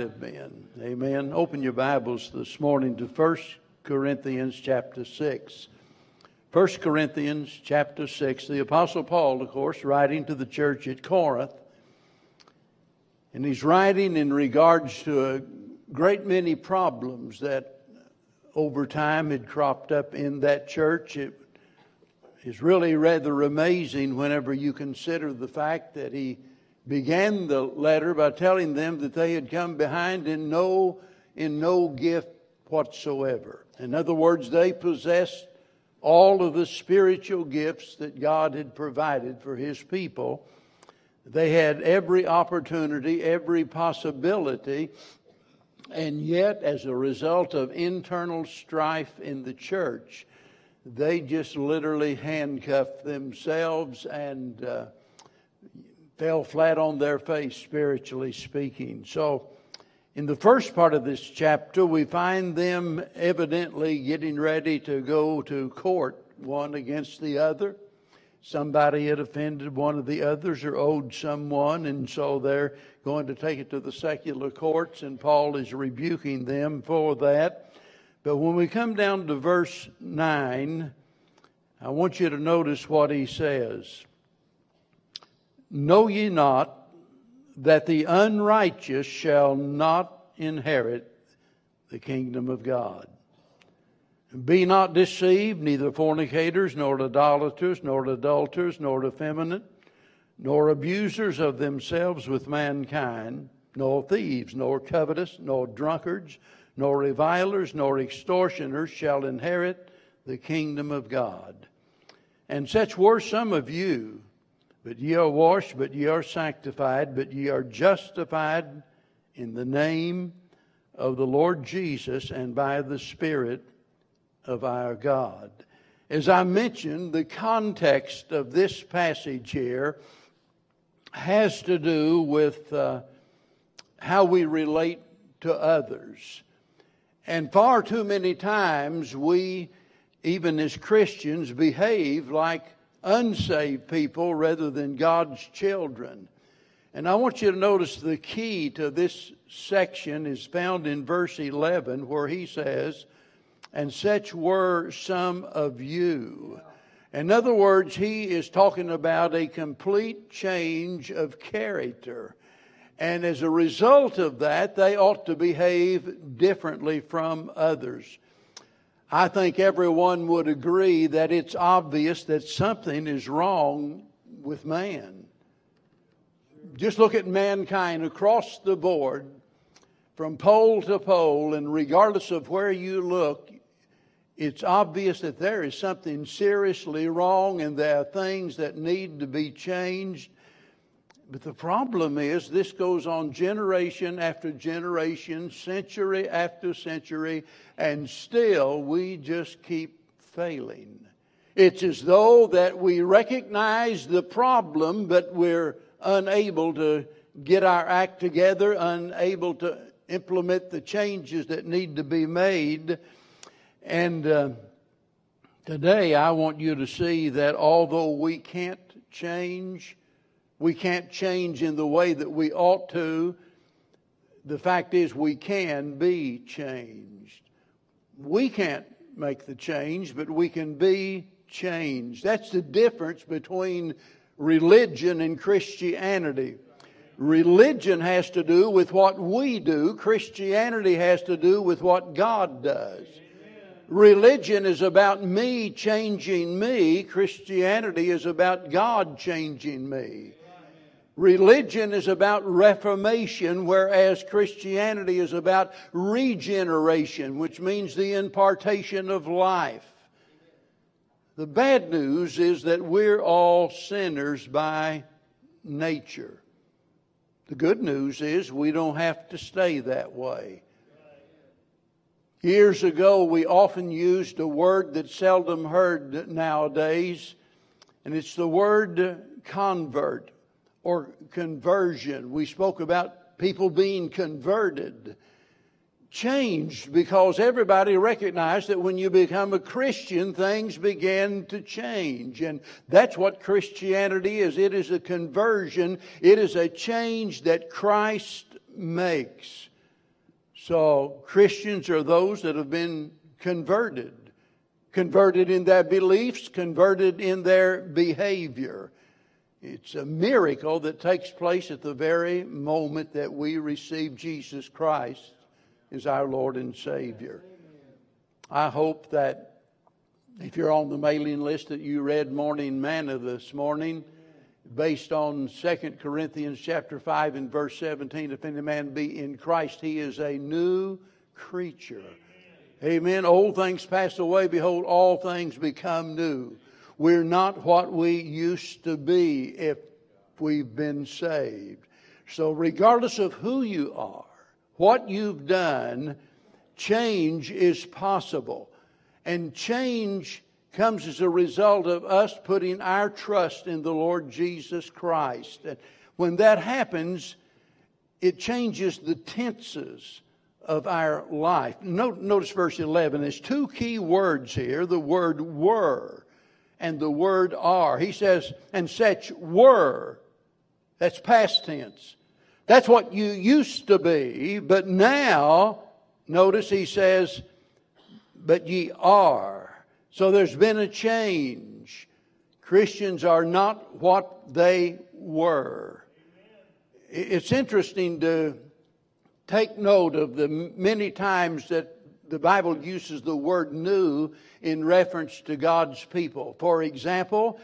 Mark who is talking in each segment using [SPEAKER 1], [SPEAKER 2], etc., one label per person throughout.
[SPEAKER 1] Amen. Open your Bibles this morning to 1 Corinthians chapter 6. 1 Corinthians chapter 6. The Apostle Paul, of course, writing to the church at Corinth. And he's writing in regards to a great many problems that over time had cropped up in that church. It is really rather amazing whenever you consider the fact that he began the letter by telling them that they had come behind in no, in no gift whatsoever. In other words, they possessed all of the spiritual gifts that God had provided for His people. They had every opportunity, every possibility, and yet, as a result of internal strife in the church, they just literally handcuffed themselves and uh, fell flat on their face, spiritually speaking. So, in the first part of this chapter, we find them evidently getting ready to go to court, one against the other. Somebody had offended one of the others or owed someone, and so they're going to take it to the secular courts, and Paul is rebuking them for that. But when we come down to verse 9, I want you to notice what he says. Know ye not that the unrighteous shall not inherit the kingdom of God? Be not deceived, neither fornicators, nor idolaters, nor adulterers, nor effeminate, nor abusers of themselves with mankind, nor thieves, nor covetous, nor drunkards, nor revilers, nor extortioners shall inherit the kingdom of God. And such were some of you. But ye are washed, but ye are sanctified, but ye are justified in the name of the Lord Jesus and by the Spirit of our God. As I mentioned, the context of this passage here has to do with uh, how we relate to others. And far too many times we, even as Christians, behave like unsaved people rather than God's children. And I want you to notice the key to this section is found in verse 11, where he says, And such were some of you. In other words, he is talking about a complete change of character. And as a result of that, they ought to behave differently from others. I think everyone would agree that it's obvious that something is wrong with man. Just look at mankind across the board, from pole to pole, and regardless of where you look, it's obvious that there is something seriously wrong and there are things that need to be changed. But the problem is, this goes on generation after generation, century after century, and still we just keep failing. It's as though that we recognize the problem, but we're unable to get our act together, unable to implement the changes that need to be made. And uh, today I want you to see that although we can't change, we can't change in the way that we ought to. The fact is, we can be changed. We can't make the change, but we can be changed. That's the difference between religion and Christianity. Religion has to do with what we do, Christianity has to do with what God does. Religion is about me changing me, Christianity is about God changing me. Religion is about reformation, whereas Christianity is about regeneration, which means the impartation of life. The bad news is that we're all sinners by nature. The good news is we don't have to stay that way. Years ago, we often used a word that's seldom heard nowadays, and it's the word convert or conversion. We spoke about people being converted, changed because everybody recognized that when you become a Christian, things begin to change. And that's what Christianity is it is a conversion, it is a change that Christ makes. So Christians are those that have been converted, converted in their beliefs, converted in their behavior. It's a miracle that takes place at the very moment that we receive Jesus Christ as our Lord and Savior. I hope that if you're on the mailing list that you read morning manna this morning based on 2 Corinthians chapter 5 and verse 17 if any man be in Christ he is a new creature. Amen. Old things pass away behold all things become new. We're not what we used to be if we've been saved. So regardless of who you are, what you've done, change is possible. And change comes as a result of us putting our trust in the Lord Jesus Christ. And when that happens, it changes the tenses of our life. Notice verse 11. There's two key words here the word were and the word are. He says, and such were. That's past tense. That's what you used to be, but now, notice he says, but ye are. So there's been a change. Christians are not what they were. It's interesting to take note of the many times that the Bible uses the word new in reference to God's people. For example,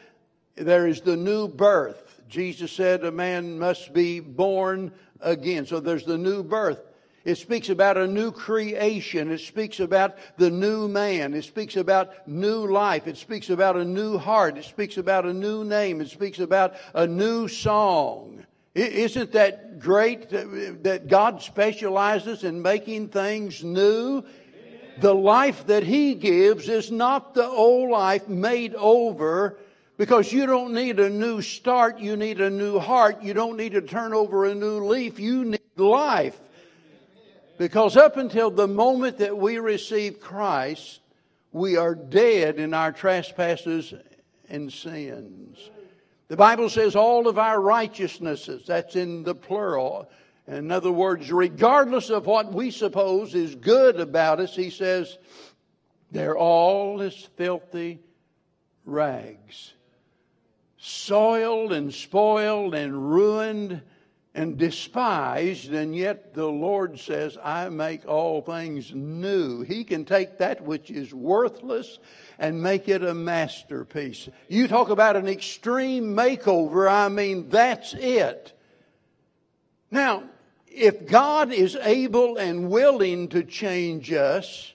[SPEAKER 1] there is the new birth. Jesus said a man must be born again. So there's the new birth. It speaks about a new creation. It speaks about the new man. It speaks about new life. It speaks about a new heart. It speaks about a new name. It speaks about a new song. Isn't that great that God specializes in making things new? The life that He gives is not the old life made over because you don't need a new start. You need a new heart. You don't need to turn over a new leaf. You need life. Because up until the moment that we receive Christ, we are dead in our trespasses and sins. The Bible says all of our righteousnesses, that's in the plural. In other words, regardless of what we suppose is good about us, he says, they're all as filthy rags. Soiled and spoiled and ruined and despised, and yet the Lord says, I make all things new. He can take that which is worthless and make it a masterpiece. You talk about an extreme makeover, I mean, that's it. Now, if God is able and willing to change us,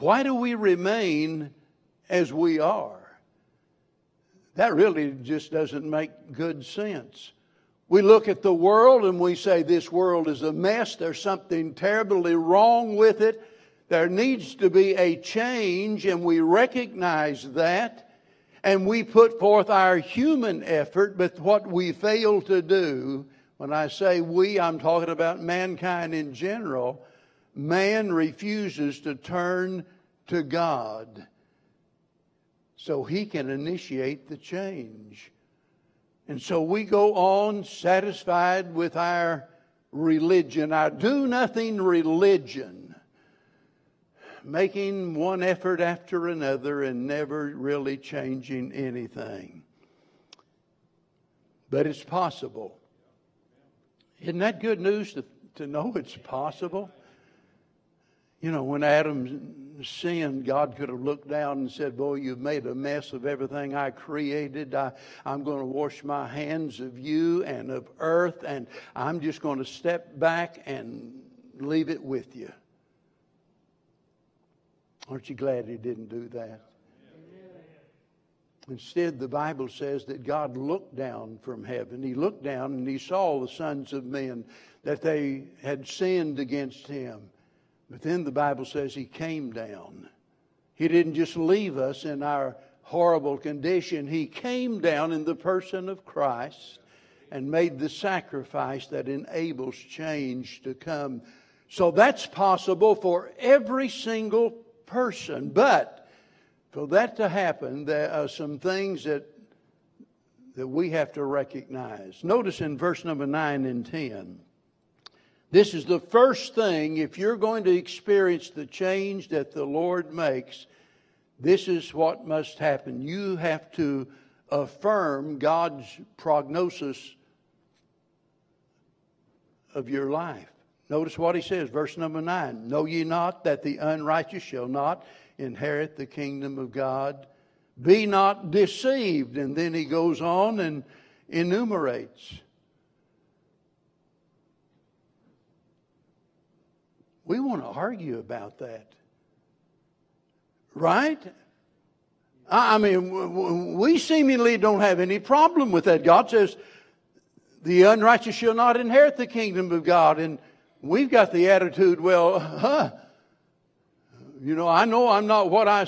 [SPEAKER 1] why do we remain as we are? That really just doesn't make good sense. We look at the world and we say, This world is a mess. There's something terribly wrong with it. There needs to be a change, and we recognize that. And we put forth our human effort, but what we fail to do, when I say we, I'm talking about mankind in general, man refuses to turn to God so he can initiate the change. And so we go on satisfied with our religion, our do nothing religion, making one effort after another and never really changing anything. But it's possible. Isn't that good news to, to know it's possible? You know, when Adam sinned, God could have looked down and said, Boy, you've made a mess of everything I created. I, I'm going to wash my hands of you and of earth, and I'm just going to step back and leave it with you. Aren't you glad he didn't do that? Instead, the Bible says that God looked down from heaven. He looked down and he saw the sons of men, that they had sinned against him. But then the Bible says he came down. He didn't just leave us in our horrible condition, he came down in the person of Christ and made the sacrifice that enables change to come. So that's possible for every single person. But for that to happen, there are some things that, that we have to recognize. Notice in verse number 9 and 10 This is the first thing, if you're going to experience the change that the Lord makes, this is what must happen. You have to affirm God's prognosis of your life. Notice what he says, verse number nine Know ye not that the unrighteous shall not inherit the kingdom of God? Be not deceived. And then he goes on and enumerates. We want to argue about that. Right? I mean, we seemingly don't have any problem with that. God says, the unrighteous shall not inherit the kingdom of God. And we've got the attitude, well, huh, you know, I know I'm not what I'm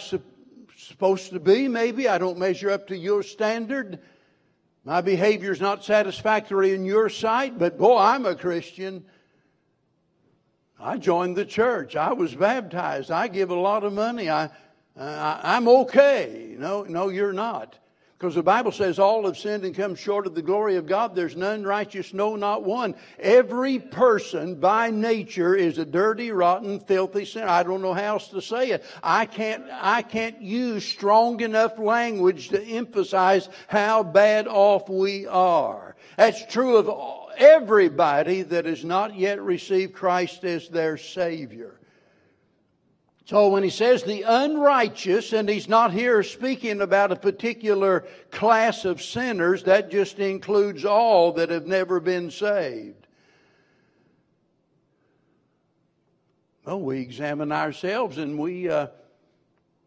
[SPEAKER 1] supposed to be, maybe. I don't measure up to your standard. My behavior is not satisfactory in your sight, but boy, I'm a Christian. I joined the church. I was baptized. I give a lot of money. I, I, am okay. No, no, you're not. Because the Bible says all have sinned and come short of the glory of God. There's none righteous, no, not one. Every person by nature is a dirty, rotten, filthy sinner. I don't know how else to say it. I can't, I can't use strong enough language to emphasize how bad off we are. That's true of everybody that has not yet received Christ as their Savior. So when he says the unrighteous, and he's not here speaking about a particular class of sinners, that just includes all that have never been saved. Well, we examine ourselves and we uh,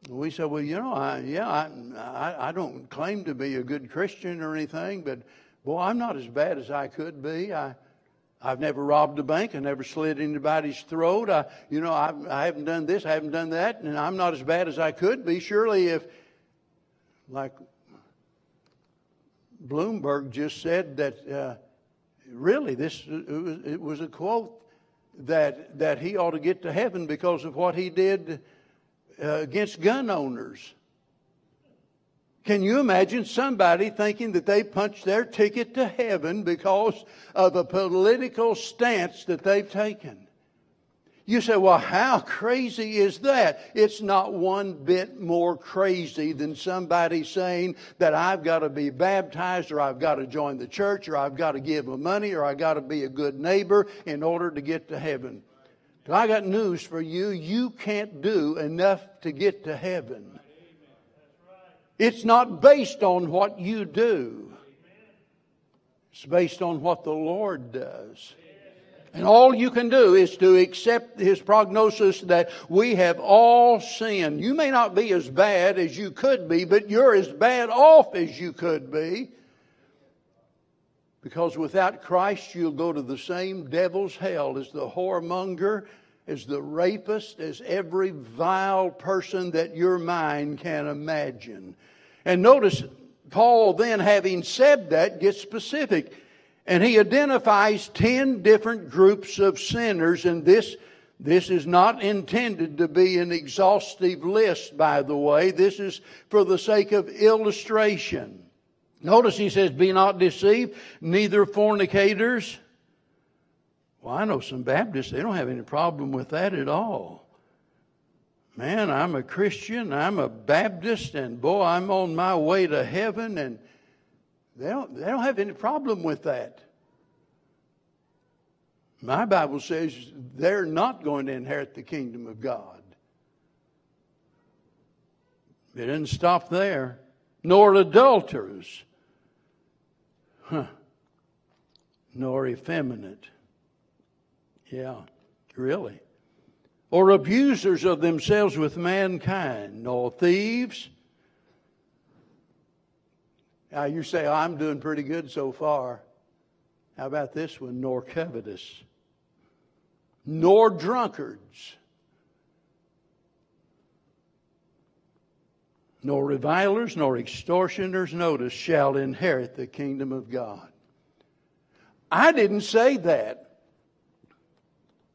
[SPEAKER 1] we say, well, you know, I, yeah, I, I, I don't claim to be a good Christian or anything, but boy, I'm not as bad as I could be. I I've never robbed a bank. I never slit anybody's throat. I, you know, I, I haven't done this. I haven't done that. And I'm not as bad as I could be. Surely, if, like Bloomberg just said, that uh, really this it was, it was a quote that that he ought to get to heaven because of what he did uh, against gun owners. Can you imagine somebody thinking that they punched their ticket to heaven because of a political stance that they've taken? You say, well, how crazy is that? It's not one bit more crazy than somebody saying that I've got to be baptized or I've got to join the church or I've got to give money or I've got to be a good neighbor in order to get to heaven. I got news for you. You can't do enough to get to heaven. It's not based on what you do. It's based on what the Lord does. And all you can do is to accept his prognosis that we have all sinned. You may not be as bad as you could be, but you're as bad off as you could be. Because without Christ, you'll go to the same devil's hell as the whoremonger, as the rapist, as every vile person that your mind can imagine. And notice, Paul then, having said that, gets specific. And he identifies 10 different groups of sinners, and this, this is not intended to be an exhaustive list, by the way. This is for the sake of illustration. Notice he says, Be not deceived, neither fornicators. Well, I know some Baptists, they don't have any problem with that at all man, I'm a Christian, I'm a Baptist, and boy, I'm on my way to heaven, and they don't, they don't have any problem with that. My Bible says they're not going to inherit the kingdom of God. It didn't stop there. Nor adulterers, huh. nor effeminate. Yeah, really or abusers of themselves with mankind, nor thieves. Now you say, oh, I'm doing pretty good so far. How about this one? Nor covetous, nor drunkards, nor revilers, nor extortioners, notice, shall inherit the kingdom of God. I didn't say that.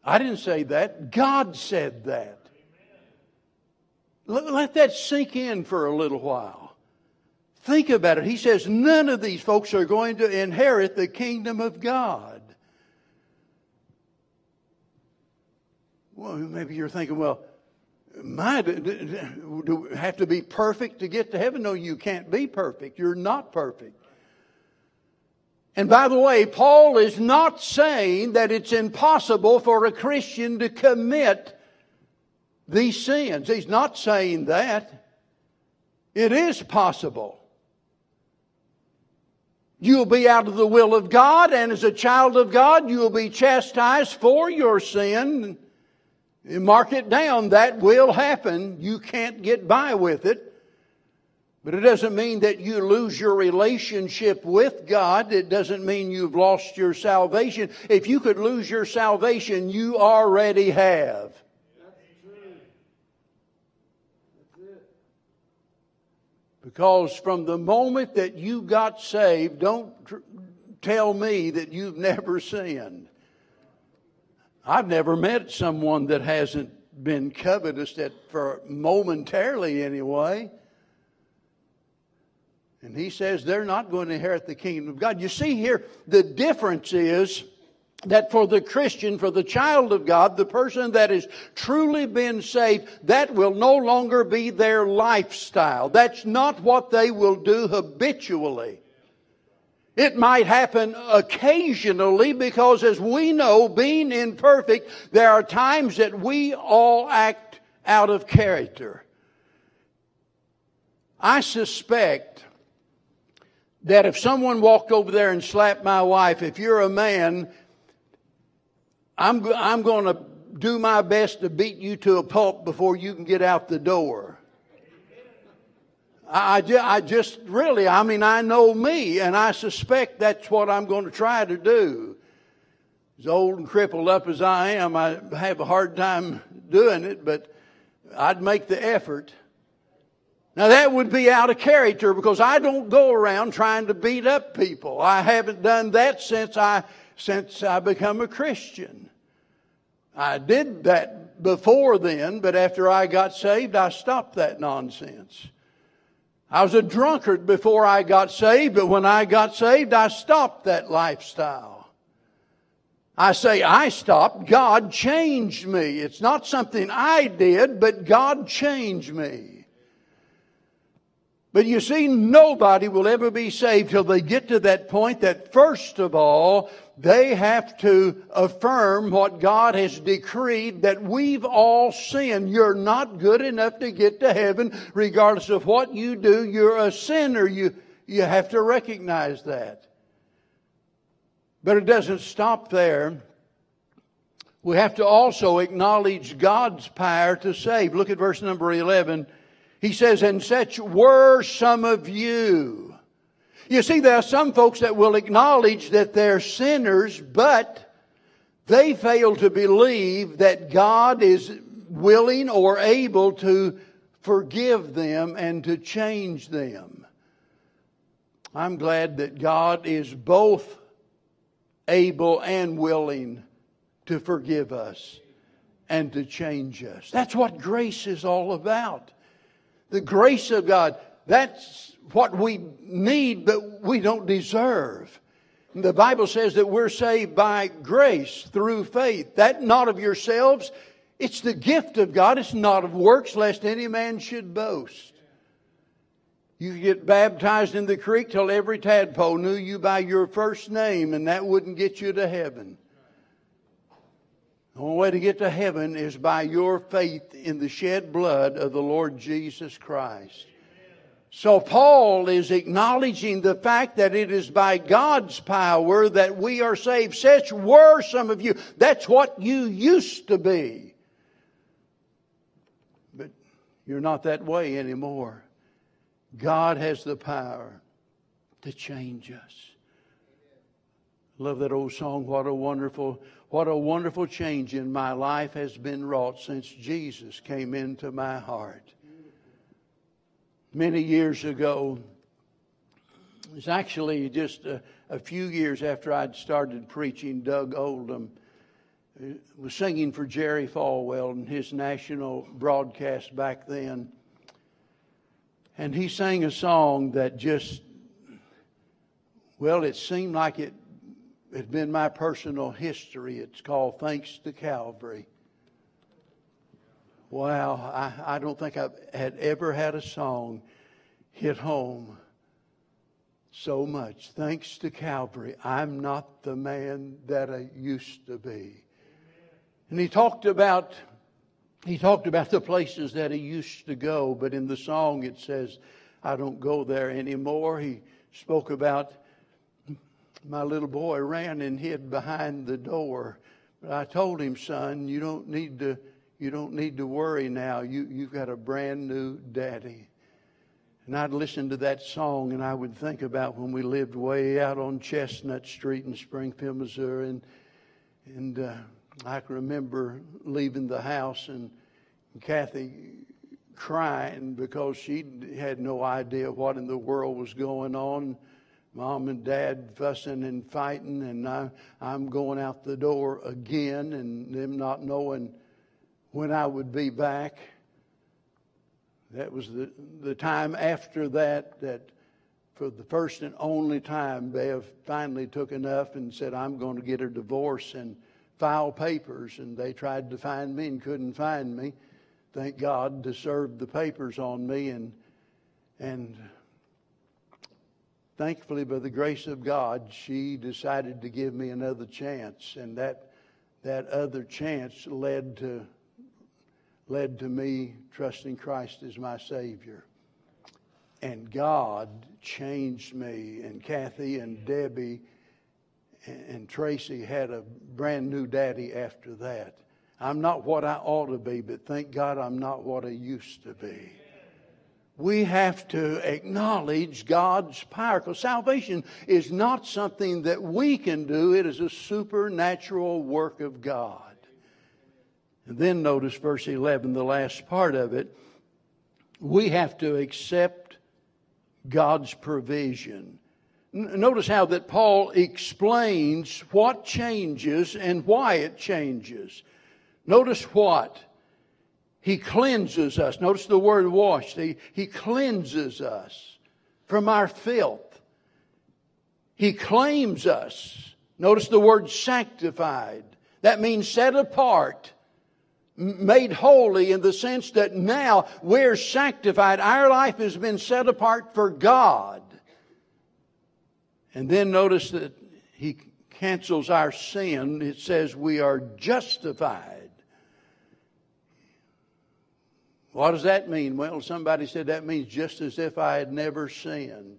[SPEAKER 1] I didn't say that. God said that. Let that sink in for a little while. Think about it. He says none of these folks are going to inherit the kingdom of God. well, maybe you're thinking, well, my, do we have to be perfect to get to heaven? No, you can't be perfect. You're not perfect. And by the way, Paul is not saying that it's impossible for a Christian to commit these sins. He's not saying that. It is possible. You'll be out of the will of God, and as a child of God, you'll be chastised for your sin. Mark it down. That will happen. You can't get by with it. But it doesn't mean that you lose your relationship with God. It doesn't mean you've lost your salvation. If you could lose your salvation, you already have. Because from the moment that you got saved, don't tr- tell me that you've never sinned. I've never met someone that hasn't been covetous that for momentarily anyway. And he says they're not going to inherit the kingdom of God. You see here, the difference is that for the Christian, for the child of God, the person that has truly been saved, that will no longer be their lifestyle. That's not what they will do habitually. It might happen occasionally because as we know, being imperfect, there are times that we all act out of character. I suspect that if someone walked over there and slapped my wife, if you're a man, I'm, I'm going to do my best to beat you to a pulp before you can get out the door. I, I, just really, I mean, I know me, and I suspect that's what I'm going to try to do. As old and crippled up as I am, I have a hard time doing it, but I'd make the effort. Now that would be out of character because I don't go around trying to beat up people. I haven't done that since I since I become a Christian. I did that before then, but after I got saved, I stopped that nonsense. I was a drunkard before I got saved, but when I got saved, I stopped that lifestyle. I say I stopped. God changed me. It's not something I did, but God changed me. But you see, nobody will ever be saved till they get to that point that first of all, they have to affirm what God has decreed that we've all sinned. You're not good enough to get to heaven, regardless of what you do. You're a sinner. You, you have to recognize that. But it doesn't stop there. We have to also acknowledge God's power to save. Look at verse number 11. He says, and such were some of you. You see, there are some folks that will acknowledge that they're sinners, but they fail to believe that God is willing or able to forgive them and to change them. I'm glad that God is both able and willing to forgive us and to change us. That's what grace is all about the grace of God. That's what we need, but we don't deserve. The Bible says that we're saved by grace through faith. That not of yourselves. It's the gift of God. It's not of works, lest any man should boast. You get baptized in the creek till every tadpole knew you by your first name, and that wouldn't get you to heaven. The only way to get to heaven is by your faith in the shed blood of the Lord Jesus Christ. So Paul is acknowledging the fact that it is by God's power that we are saved. Such were some of you. That's what you used to be. But you're not that way anymore. God has the power to change us. Love that old song, What a Wonderful what a wonderful change in my life has been wrought since Jesus came into my heart. Many years ago, it was actually just a, a few years after I'd started preaching, Doug Oldham uh, was singing for Jerry Falwell in his national broadcast back then. And he sang a song that just, well, it seemed like it it's been my personal history. It's called Thanks to Calvary. Wow, I, I don't think I had ever had a song hit home so much. Thanks to Calvary, I'm not the man that I used to be. And he talked about he talked about the places that he used to go, but in the song it says, I don't go there anymore. He spoke about my little boy ran and hid behind the door. But I told him, son, you don't need to you don't need to worry now. You you've got a brand new daddy. And I'd listen to that song and I would think about when we lived way out on Chestnut Street in Springfield, Missouri. And, and uh, I can remember leaving the house and Kathy crying because she had no idea what in the world was going on. Mom and dad fussing and fighting, and I, I'm going out the door again, and them not knowing when I would be back. That was the, the time after that that for the first and only time, Bev finally took enough and said, I'm going to get a divorce and file papers. And they tried to find me and couldn't find me. Thank God to serve the papers on me. And, and thankfully, by the grace of God, she decided to give me another chance. And that, that other chance led to led to me trusting Christ as my Savior. And God changed me, and Kathy and Debbie and Tracy had a brand new daddy after that. I'm not what I ought to be, but thank God I'm not what I used to be. We have to acknowledge God's power because salvation is not something that we can do, it is a supernatural work of God. And then notice verse 11, the last part of it. We have to accept God's provision. Notice how that Paul explains what changes and why it changes. Notice what? He cleanses us. Notice the word washed. He, he cleanses us from our filth. He claims us. Notice the word sanctified. That means set apart made holy in the sense that now we're sanctified. Our life has been set apart for God. And then notice that he cancels our sin. It says we are justified. What does that mean? Well, somebody said that means just as if I had never sinned.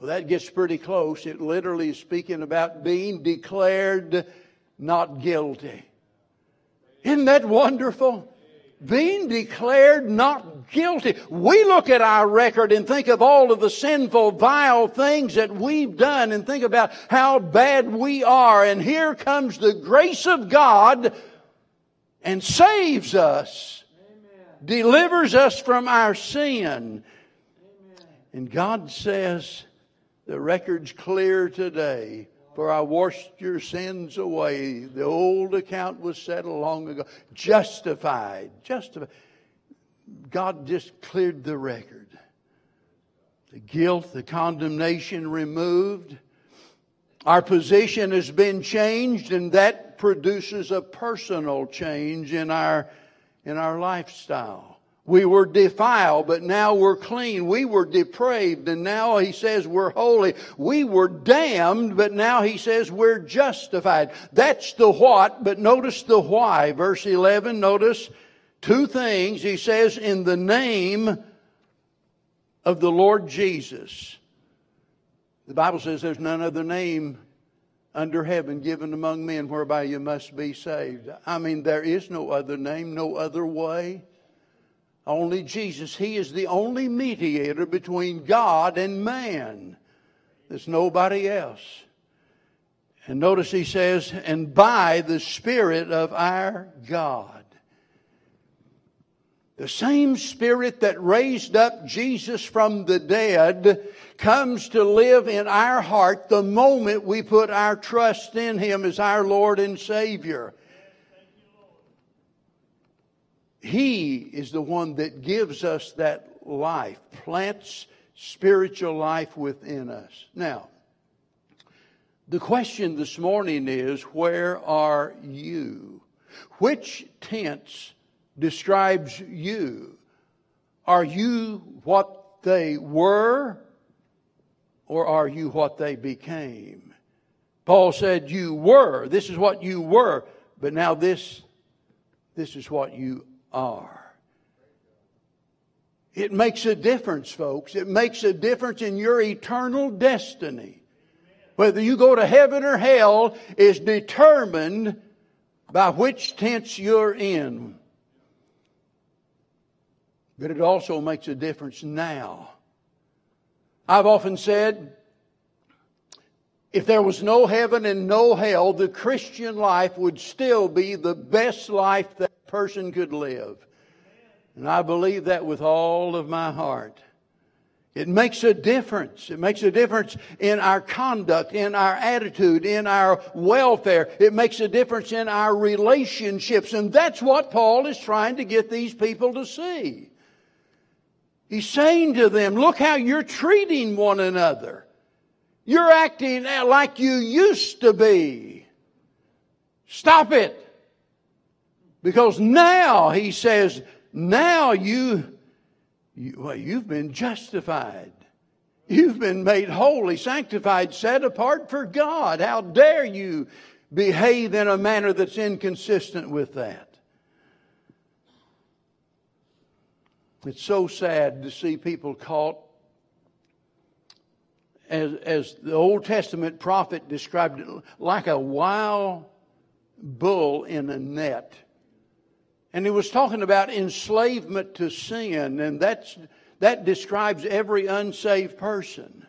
[SPEAKER 1] Well, that gets pretty close. It literally is speaking about being declared not guilty. Isn't that wonderful? Being declared not guilty. We look at our record and think of all of the sinful, vile things that we've done and think about how bad we are. And here comes the grace of God and saves us. Delivers us from our sin. And God says, the record's clear today. For I washed your sins away. The old account was settled long ago. Justified. Justified. God just cleared the record. The guilt, the condemnation removed. Our position has been changed, and that produces a personal change in our, in our lifestyle. We were defiled, but now we're clean. We were depraved, and now he says we're holy. We were damned, but now he says we're justified. That's the what, but notice the why. Verse 11, notice two things. He says, in the name of the Lord Jesus. The Bible says there's none other name under heaven given among men whereby you must be saved. I mean, there is no other name, no other way. Only Jesus. He is the only mediator between God and man. There's nobody else. And notice he says, and by the Spirit of our God. The same Spirit that raised up Jesus from the dead comes to live in our heart the moment we put our trust in Him as our Lord and Savior. He is the one that gives us that life, plants spiritual life within us. Now, the question this morning is where are you? Which tense describes you. Are you what they were, or are you what they became? Paul said, You were. This is what you were, but now this, this is what you are. It makes a difference, folks. It makes a difference in your eternal destiny. Whether you go to heaven or hell is determined by which tense you're in. But it also makes a difference now. I've often said, if there was no heaven and no hell, the Christian life would still be the best life that person could live. And I believe that with all of my heart. It makes a difference. It makes a difference in our conduct, in our attitude, in our welfare. It makes a difference in our relationships. And that's what Paul is trying to get these people to see. He's saying to them, look how you're treating one another. You're acting like you used to be. Stop it. Because now, he says, now you, you well, you've been justified. You've been made holy, sanctified, set apart for God. How dare you behave in a manner that's inconsistent with that? It's so sad to see people caught, as, as the Old Testament prophet described it, like a wild bull in a net. And he was talking about enslavement to sin, and that's, that describes every unsaved person.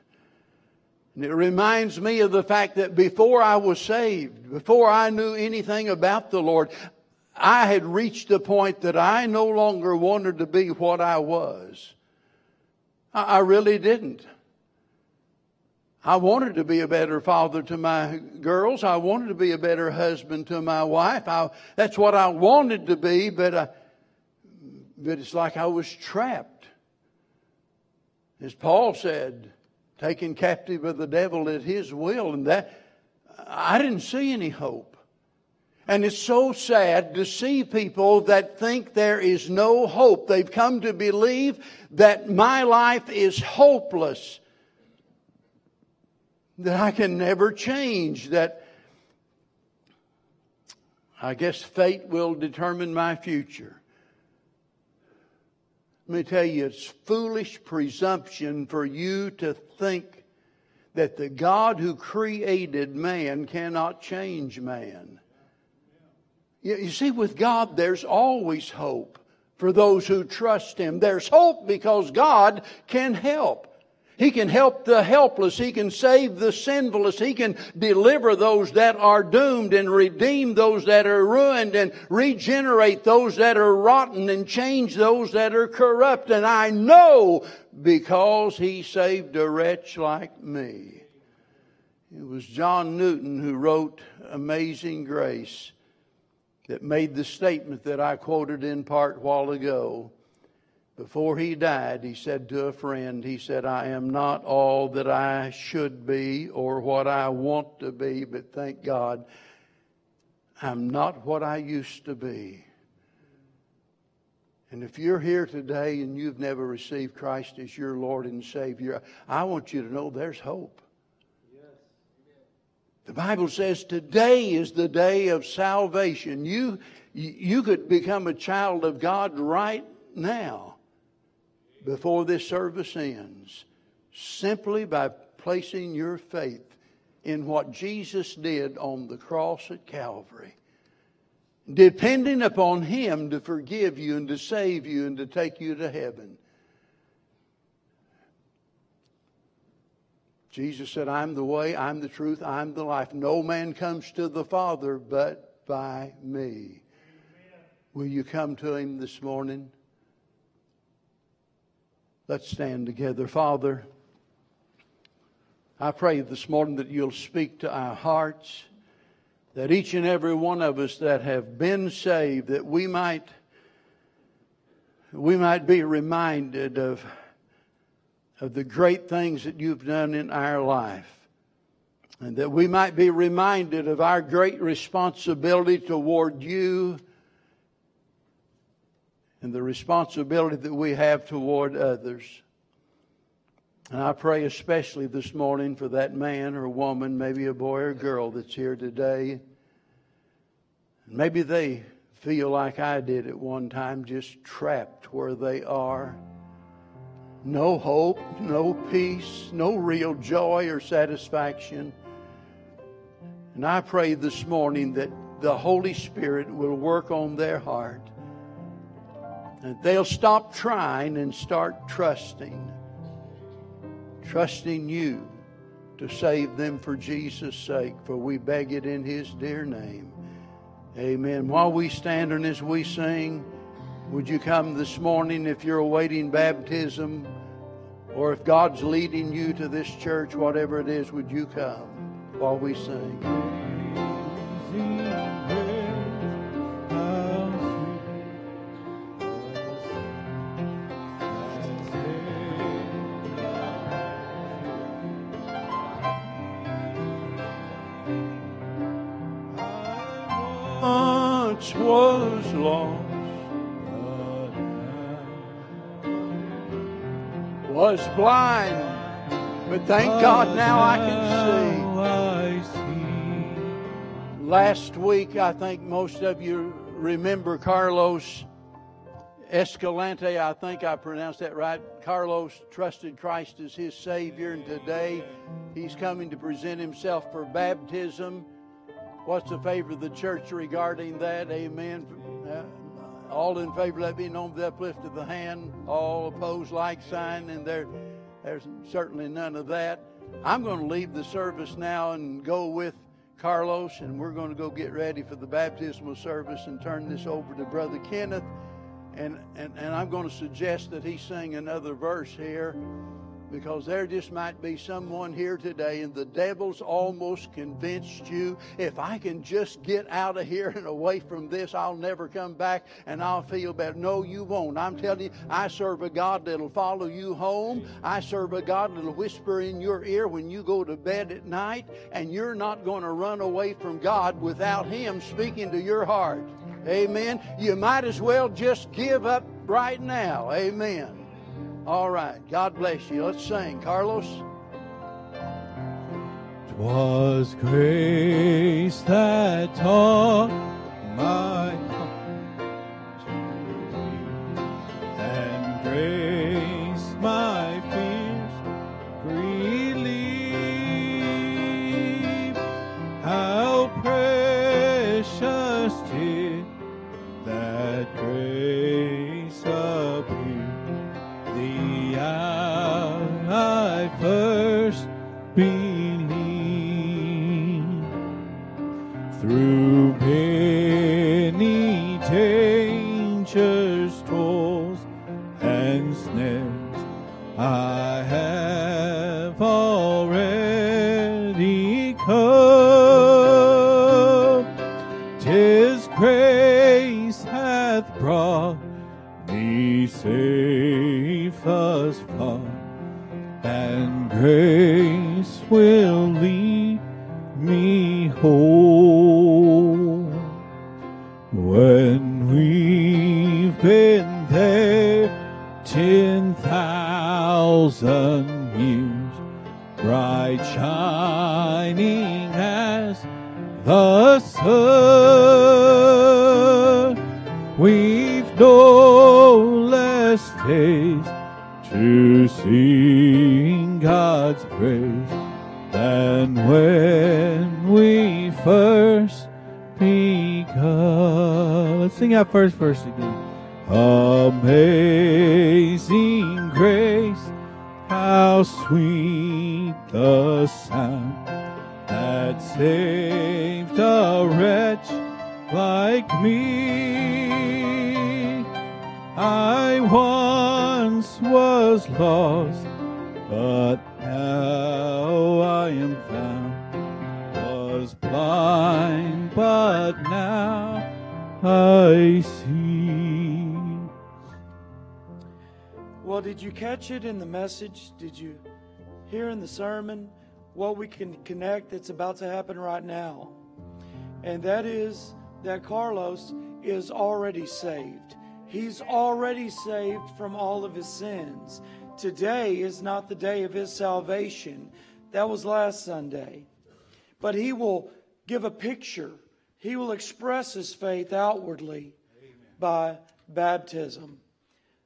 [SPEAKER 1] And it reminds me of the fact that before I was saved, before I knew anything about the Lord, I had reached the point that I no longer wanted to be what I was. I, really didn't. I wanted to be a better father to my girls. I wanted to be a better husband to my wife. I, that's what I wanted to be, but, I, but it's like I was trapped. As Paul said, taken captive of the devil at his will, and that I didn't see any hope. And it's so sad to see people that think there is no hope. They've come to believe that my life is hopeless that I can never change, that I guess fate will determine my future. Let me tell you, it's foolish presumption for you to think that the God who created man cannot change man. You see, with God, there's always hope for those who trust Him. There's hope because God can help. He can help the helpless. He can save the sinfulness. He can deliver those that are doomed and redeem those that are ruined and regenerate those that are rotten and change those that are corrupt. And I know because He saved a wretch like me. It was John Newton who wrote Amazing Grace that made the statement that I quoted in part while ago. Before he died, he said to a friend, he said, I am not all that I should be or what I want to be, but thank God, I'm not what I used to be. And if you're here today and you've never received Christ as your Lord and Savior, I want you to know there's hope. The Bible says today is the day of salvation. You, you could become a child of God right now before this service ends simply by placing your faith in what Jesus did on the cross at Calvary. Depending upon Him to forgive you and to save you and to take you to heaven. Jesus said, I'm the way, I'm the truth, I'm the life. No man comes to the Father but by me. Will you come to Him this morning? Let's stand together. Father, I pray this morning that you'll speak to our hearts, that each and every one of us that have been saved, that we might, we might be reminded of, of the great things that you've done in our life. And that we might be reminded of our great responsibility toward you and the responsibility that we have toward others. And I pray especially this morning for that man or woman, maybe a boy or girl that's here today. Maybe they feel like I did at one time, just trapped where they are. No hope, no peace, no real joy or satisfaction. And I pray this morning that the Holy Spirit will work on their heart. And they'll stop trying and start trusting. Trusting you to save them for Jesus' sake, for we beg it in His dear name. Amen. While we stand and as we sing, would you come this morning if you're awaiting baptism or if God's leading you to this church, whatever it is, would you come while we sing? Blind, but thank God now I can see. Last week, I think most of you remember Carlos Escalante. I think I pronounced that right. Carlos trusted Christ as his Savior, and today he's coming to present himself for baptism. What's the favor of the church regarding that? Amen. All in favor, let me know with the uplift of the hand. All opposed, like sign, and there, there's certainly none of that. I'm going to leave the service now and go with Carlos, and we're going to go get ready for the baptismal service and turn this over to Brother Kenneth. And, and, and I'm going to suggest that he sing another verse here because there just might be someone here today and the devil's almost convinced you if I can just get out of here and away from this, I'll never come back and I'll feel better. No, you won't. I'm telling you, I serve a God that'll follow you home. I serve a God that'll whisper in your ear when you go to bed at night, and you're not going to run away from God without Him speaking to your heart. Amen. You might as well just give up right now. Amen. All right. God bless you. Let's sing. Carlos.
[SPEAKER 2] Twas grace that taught my heart to thee, and grace my fears relieved. How precious did that grace the sun, we've no less taste to sing God's praise than when we first begun. Let's sing that first verse again. Amazing grace, how sweet the sound that saved a wretch like me. I once was lost, but now I am found. Was blind, but now I see.
[SPEAKER 3] Well, did you catch it in the message? Did you hear in the sermon what we can connect that's about to happen right now? And that is that Carlos is already saved. He's already saved from all of his sins. Today is not the day of his salvation. That was last Sunday. But he will give a picture, he will express his faith outwardly by baptism.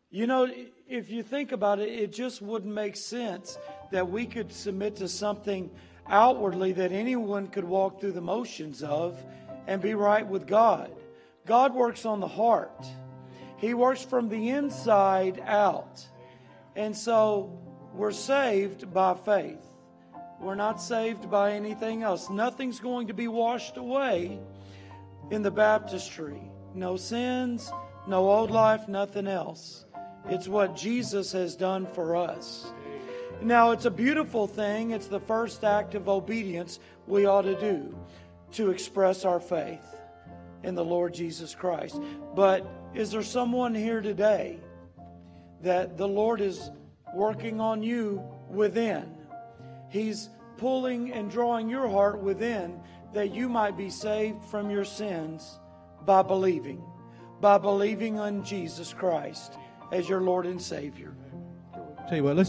[SPEAKER 3] You know, if you think about it, it just wouldn't make sense that we could submit to something outwardly that anyone could walk through the motions of and be right with God. God works on the heart, He works from the inside out. And so we're saved by faith. We're not saved by anything else. Nothing's going to be washed away in the baptistry. No sins, no old life, nothing else. It's what Jesus has done for us. Now, it's a beautiful thing. It's the first act of obedience we ought to do to express our faith in the Lord Jesus Christ. But is there someone here today that the Lord is working on you within? He's pulling and drawing your heart within that you might be saved from your sins by believing, by believing on Jesus Christ as your Lord and Savior.
[SPEAKER 2] Tell you what, let's